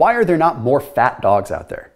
Why are there not more fat dogs out there?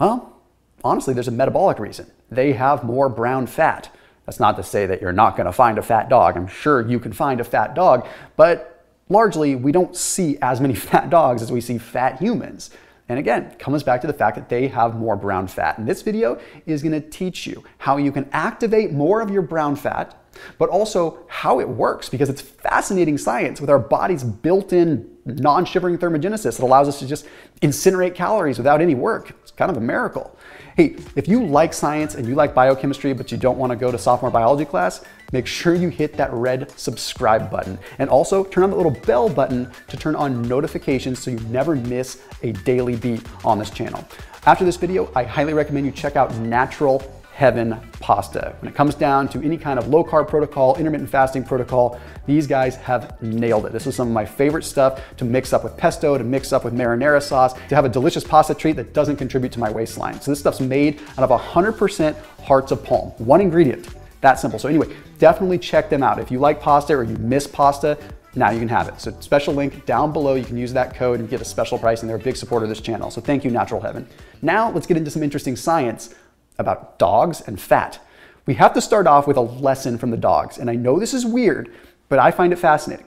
Well, honestly, there's a metabolic reason. They have more brown fat. That's not to say that you're not going to find a fat dog. I'm sure you can find a fat dog, but largely we don't see as many fat dogs as we see fat humans. And again, comes back to the fact that they have more brown fat. And this video is gonna teach you how you can activate more of your brown fat, but also how it works because it's fascinating science with our body's built-in non-shivering thermogenesis that allows us to just incinerate calories without any work. It's kind of a miracle. Hey, if you like science and you like biochemistry, but you don't want to go to sophomore biology class, make sure you hit that red subscribe button. And also turn on the little bell button to turn on notifications so you never miss a daily beat on this channel. After this video, I highly recommend you check out Natural heaven pasta. When it comes down to any kind of low carb protocol, intermittent fasting protocol, these guys have nailed it. This is some of my favorite stuff to mix up with pesto, to mix up with marinara sauce, to have a delicious pasta treat that doesn't contribute to my waistline. So this stuff's made out of 100% hearts of palm, one ingredient. That simple. So anyway, definitely check them out. If you like pasta or you miss pasta, now you can have it. So special link down below. You can use that code and get a special price and they're a big supporter of this channel. So thank you, Natural Heaven. Now let's get into some interesting science about dogs and fat. We have to start off with a lesson from the dogs. And I know this is weird, but I find it fascinating.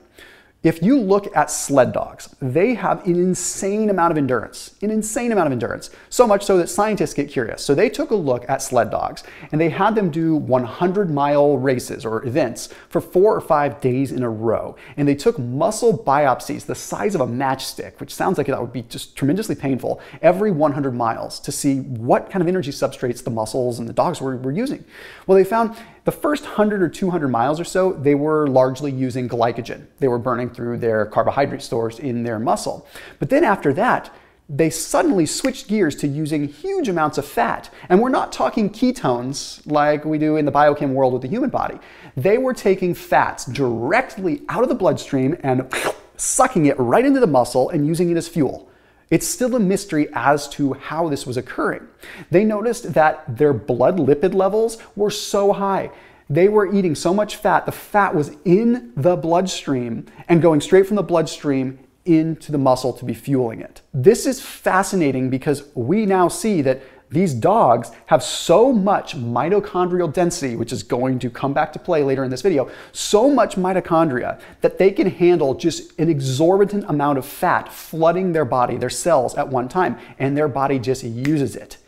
If you look at sled dogs, they have an insane amount of endurance, an insane amount of endurance. So much so that scientists get curious. So they took a look at sled dogs and they had them do 100 mile races or events for four or five days in a row. And they took muscle biopsies the size of a matchstick, which sounds like that would be just tremendously painful, every 100 miles to see what kind of energy substrates the muscles and the dogs were, were using. Well, they found the first 100 or 200 miles or so, they were largely using glycogen. They were burning through their carbohydrate stores in their muscle. But then after that, they suddenly switched gears to using huge amounts of fat. And we're not talking ketones like we do in the biochem world with the human body. They were taking fats directly out of the bloodstream and sucking it right into the muscle and using it as fuel. It's still a mystery as to how this was occurring. They noticed that their blood lipid levels were so high. They were eating so much fat, the fat was in the bloodstream and going straight from the bloodstream into the muscle to be fueling it. This is fascinating because we now see that these dogs have so much mitochondrial density, which is going to come back to play later in this video, so much mitochondria that they can handle just an exorbitant amount of fat flooding their body, their cells at one time, and their body just uses it.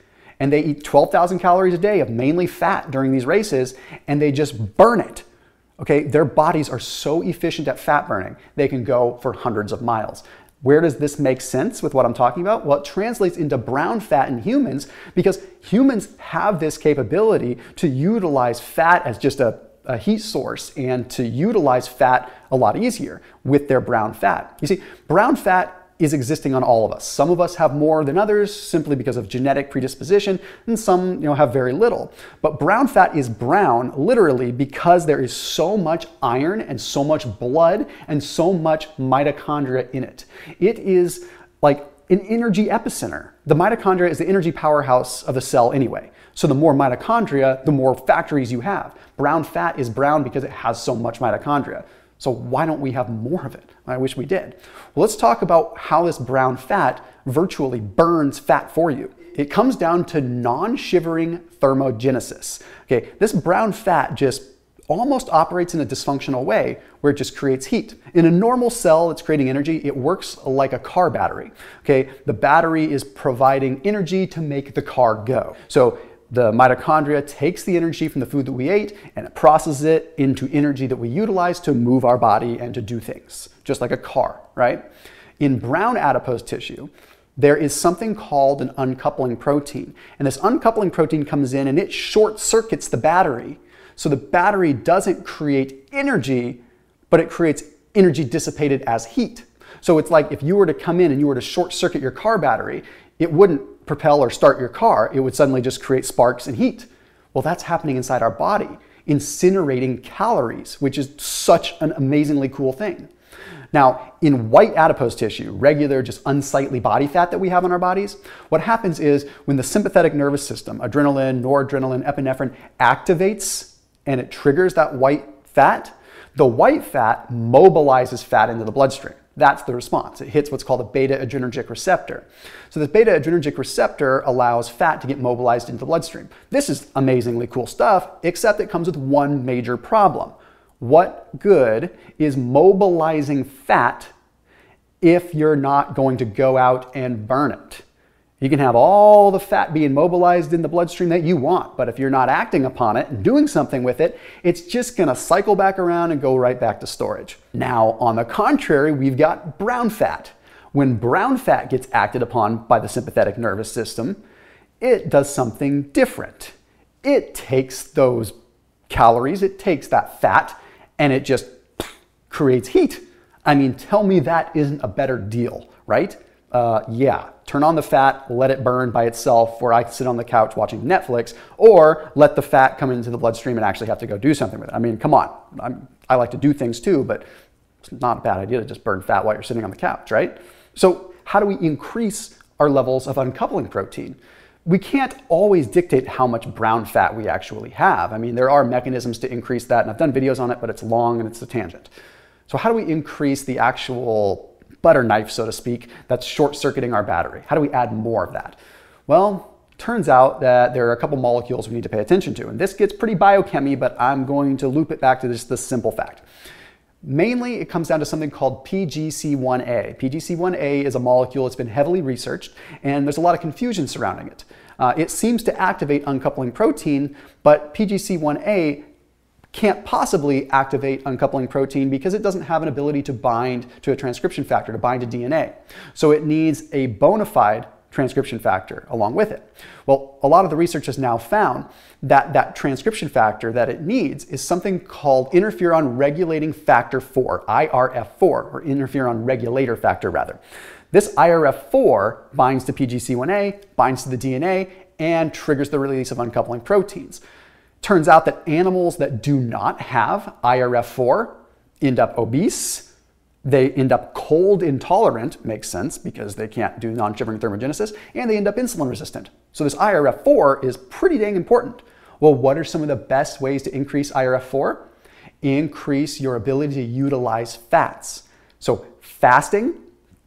And they eat 12,000 calories a day of mainly fat during these races, and they just burn it. Okay, their bodies are so efficient at fat burning, they can go for hundreds of miles. Where does this make sense with what I'm talking about? Well, it translates into brown fat in humans because humans have this capability to utilize fat as just a, a, heat source and to utilize fat a lot easier with their brown fat. You see, brown fat is existing on all of us. Some of us have more than others simply because of genetic predisposition, and some you know, have very little. But brown fat is brown literally because there is so much iron and so much blood and so much mitochondria in it. It is like an energy epicenter. The mitochondria is the energy powerhouse of the cell anyway. So the more mitochondria, the more factories you have. Brown fat is brown because it has so much mitochondria. So why don't we have more of it? I wish we did. Well, let's talk about how this brown fat virtually burns fat for you. It comes down to non-shivering thermogenesis. Okay, this brown fat just almost operates in a dysfunctional way where it just creates heat. In a normal cell that's creating energy, it works like a car battery. Okay, the battery is providing energy to make the car go. So the mitochondria takes the energy from the food that we ate and it processes it into energy that we utilize to move our body and to do things, just like a car, right? In brown adipose tissue, there is something called an uncoupling protein. And this uncoupling protein comes in and it short circuits the battery. So the battery doesn't create energy, but it creates energy dissipated as heat. So it's like if you were to come in and you were to short circuit your car battery, it wouldn't propel or start your car, it would suddenly just create sparks and heat. Well, that's happening inside our body, incinerating calories, which is such an amazingly cool thing. Now, in white adipose tissue, regular, just unsightly body fat that we have on our bodies, what happens is when the sympathetic nervous system, adrenaline, noradrenaline, epinephrine, activates and it triggers that white fat, the white fat mobilizes fat into the bloodstream. That's the response. It hits what's called a beta adrenergic receptor. So this beta adrenergic receptor allows fat to get mobilized into the bloodstream. This is amazingly cool stuff, except it comes with one major problem. What good is mobilizing fat if you're not going to go out and burn it? You can have all the fat being mobilized in the bloodstream that you want, but if you're not acting upon it and doing something with it, it's just gonna cycle back around and go right back to storage. Now, on the contrary, we've got brown fat. When brown fat gets acted upon by the sympathetic nervous system, it does something different. It takes those calories, it takes that fat, and it just creates heat. I mean, tell me that isn't a better deal, right? Uh, yeah, turn on the fat, let it burn by itself, where I sit on the couch watching Netflix, or let the fat come into the bloodstream and actually have to go do something with it. I mean, come on. I'm, I like to do things too, but it's not a bad idea to just burn fat while you're sitting on the couch, right? So, how do we increase our levels of uncoupling protein? We can't always dictate how much brown fat we actually have. I mean, there are mechanisms to increase that, and I've done videos on it, but it's long and it's a tangent. So, how do we increase the actual butter knife, so to speak, that's short circuiting our battery. How do we add more of that? Well, turns out that there are a couple molecules we need to pay attention to. And this gets pretty biochemy, but I'm going to loop it back to just the simple fact. Mainly, it comes down to something called PGC1A. PGC1A is a molecule that's been heavily researched, and there's a lot of confusion surrounding it. Uh, it seems to activate uncoupling protein, but PGC1A can't possibly activate uncoupling protein because it doesn't have an ability to bind to a transcription factor, to bind to DNA. So it needs a bona fide transcription factor along with it. Well, a lot of the research has now found that that transcription factor that it needs is something called interferon regulating factor 4, IRF4, or interferon regulator factor rather. This IRF4 binds to PGC1A, binds to the DNA, and triggers the release of uncoupling proteins. Turns out that animals that do not have IRF4 end up obese. They end up cold intolerant, makes sense because they can't do non shivering thermogenesis, and they end up insulin resistant. So this IRF4 is pretty dang important. Well, what are some of the best ways to increase IRF4? Increase your ability to utilize fats. So fasting,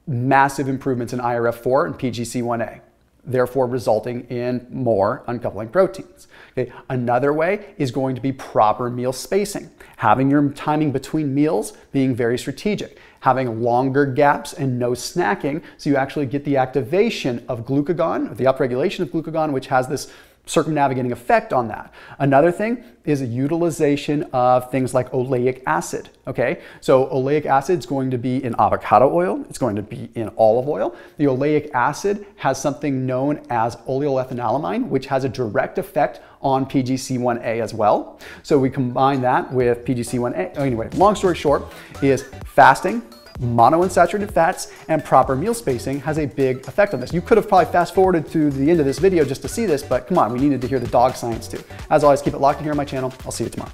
massive improvements in IRF4 and PGC1A therefore resulting in more uncoupling proteins. Okay. Another way is going to be proper meal spacing, having your timing between meals being very strategic, having longer gaps and no snacking so you actually get the activation of glucagon, the upregulation of glucagon, which has this circumnavigating effect on that. Another thing is a utilization of things like oleic acid, okay? So oleic acid is going to be in avocado oil, it's going to be in olive oil. The oleic acid has something known as oleoethanolamine, which has a direct effect on PGC1A as well. So we combine that with PGC1A. Anyway, long story short is fasting, monounsaturated fats and proper meal spacing has a big effect on this. You could have probably fast forwarded to the end of this video just to see this, but come on, we needed to hear the dog science too. As always, keep it locked in here on my channel. I'll see you tomorrow.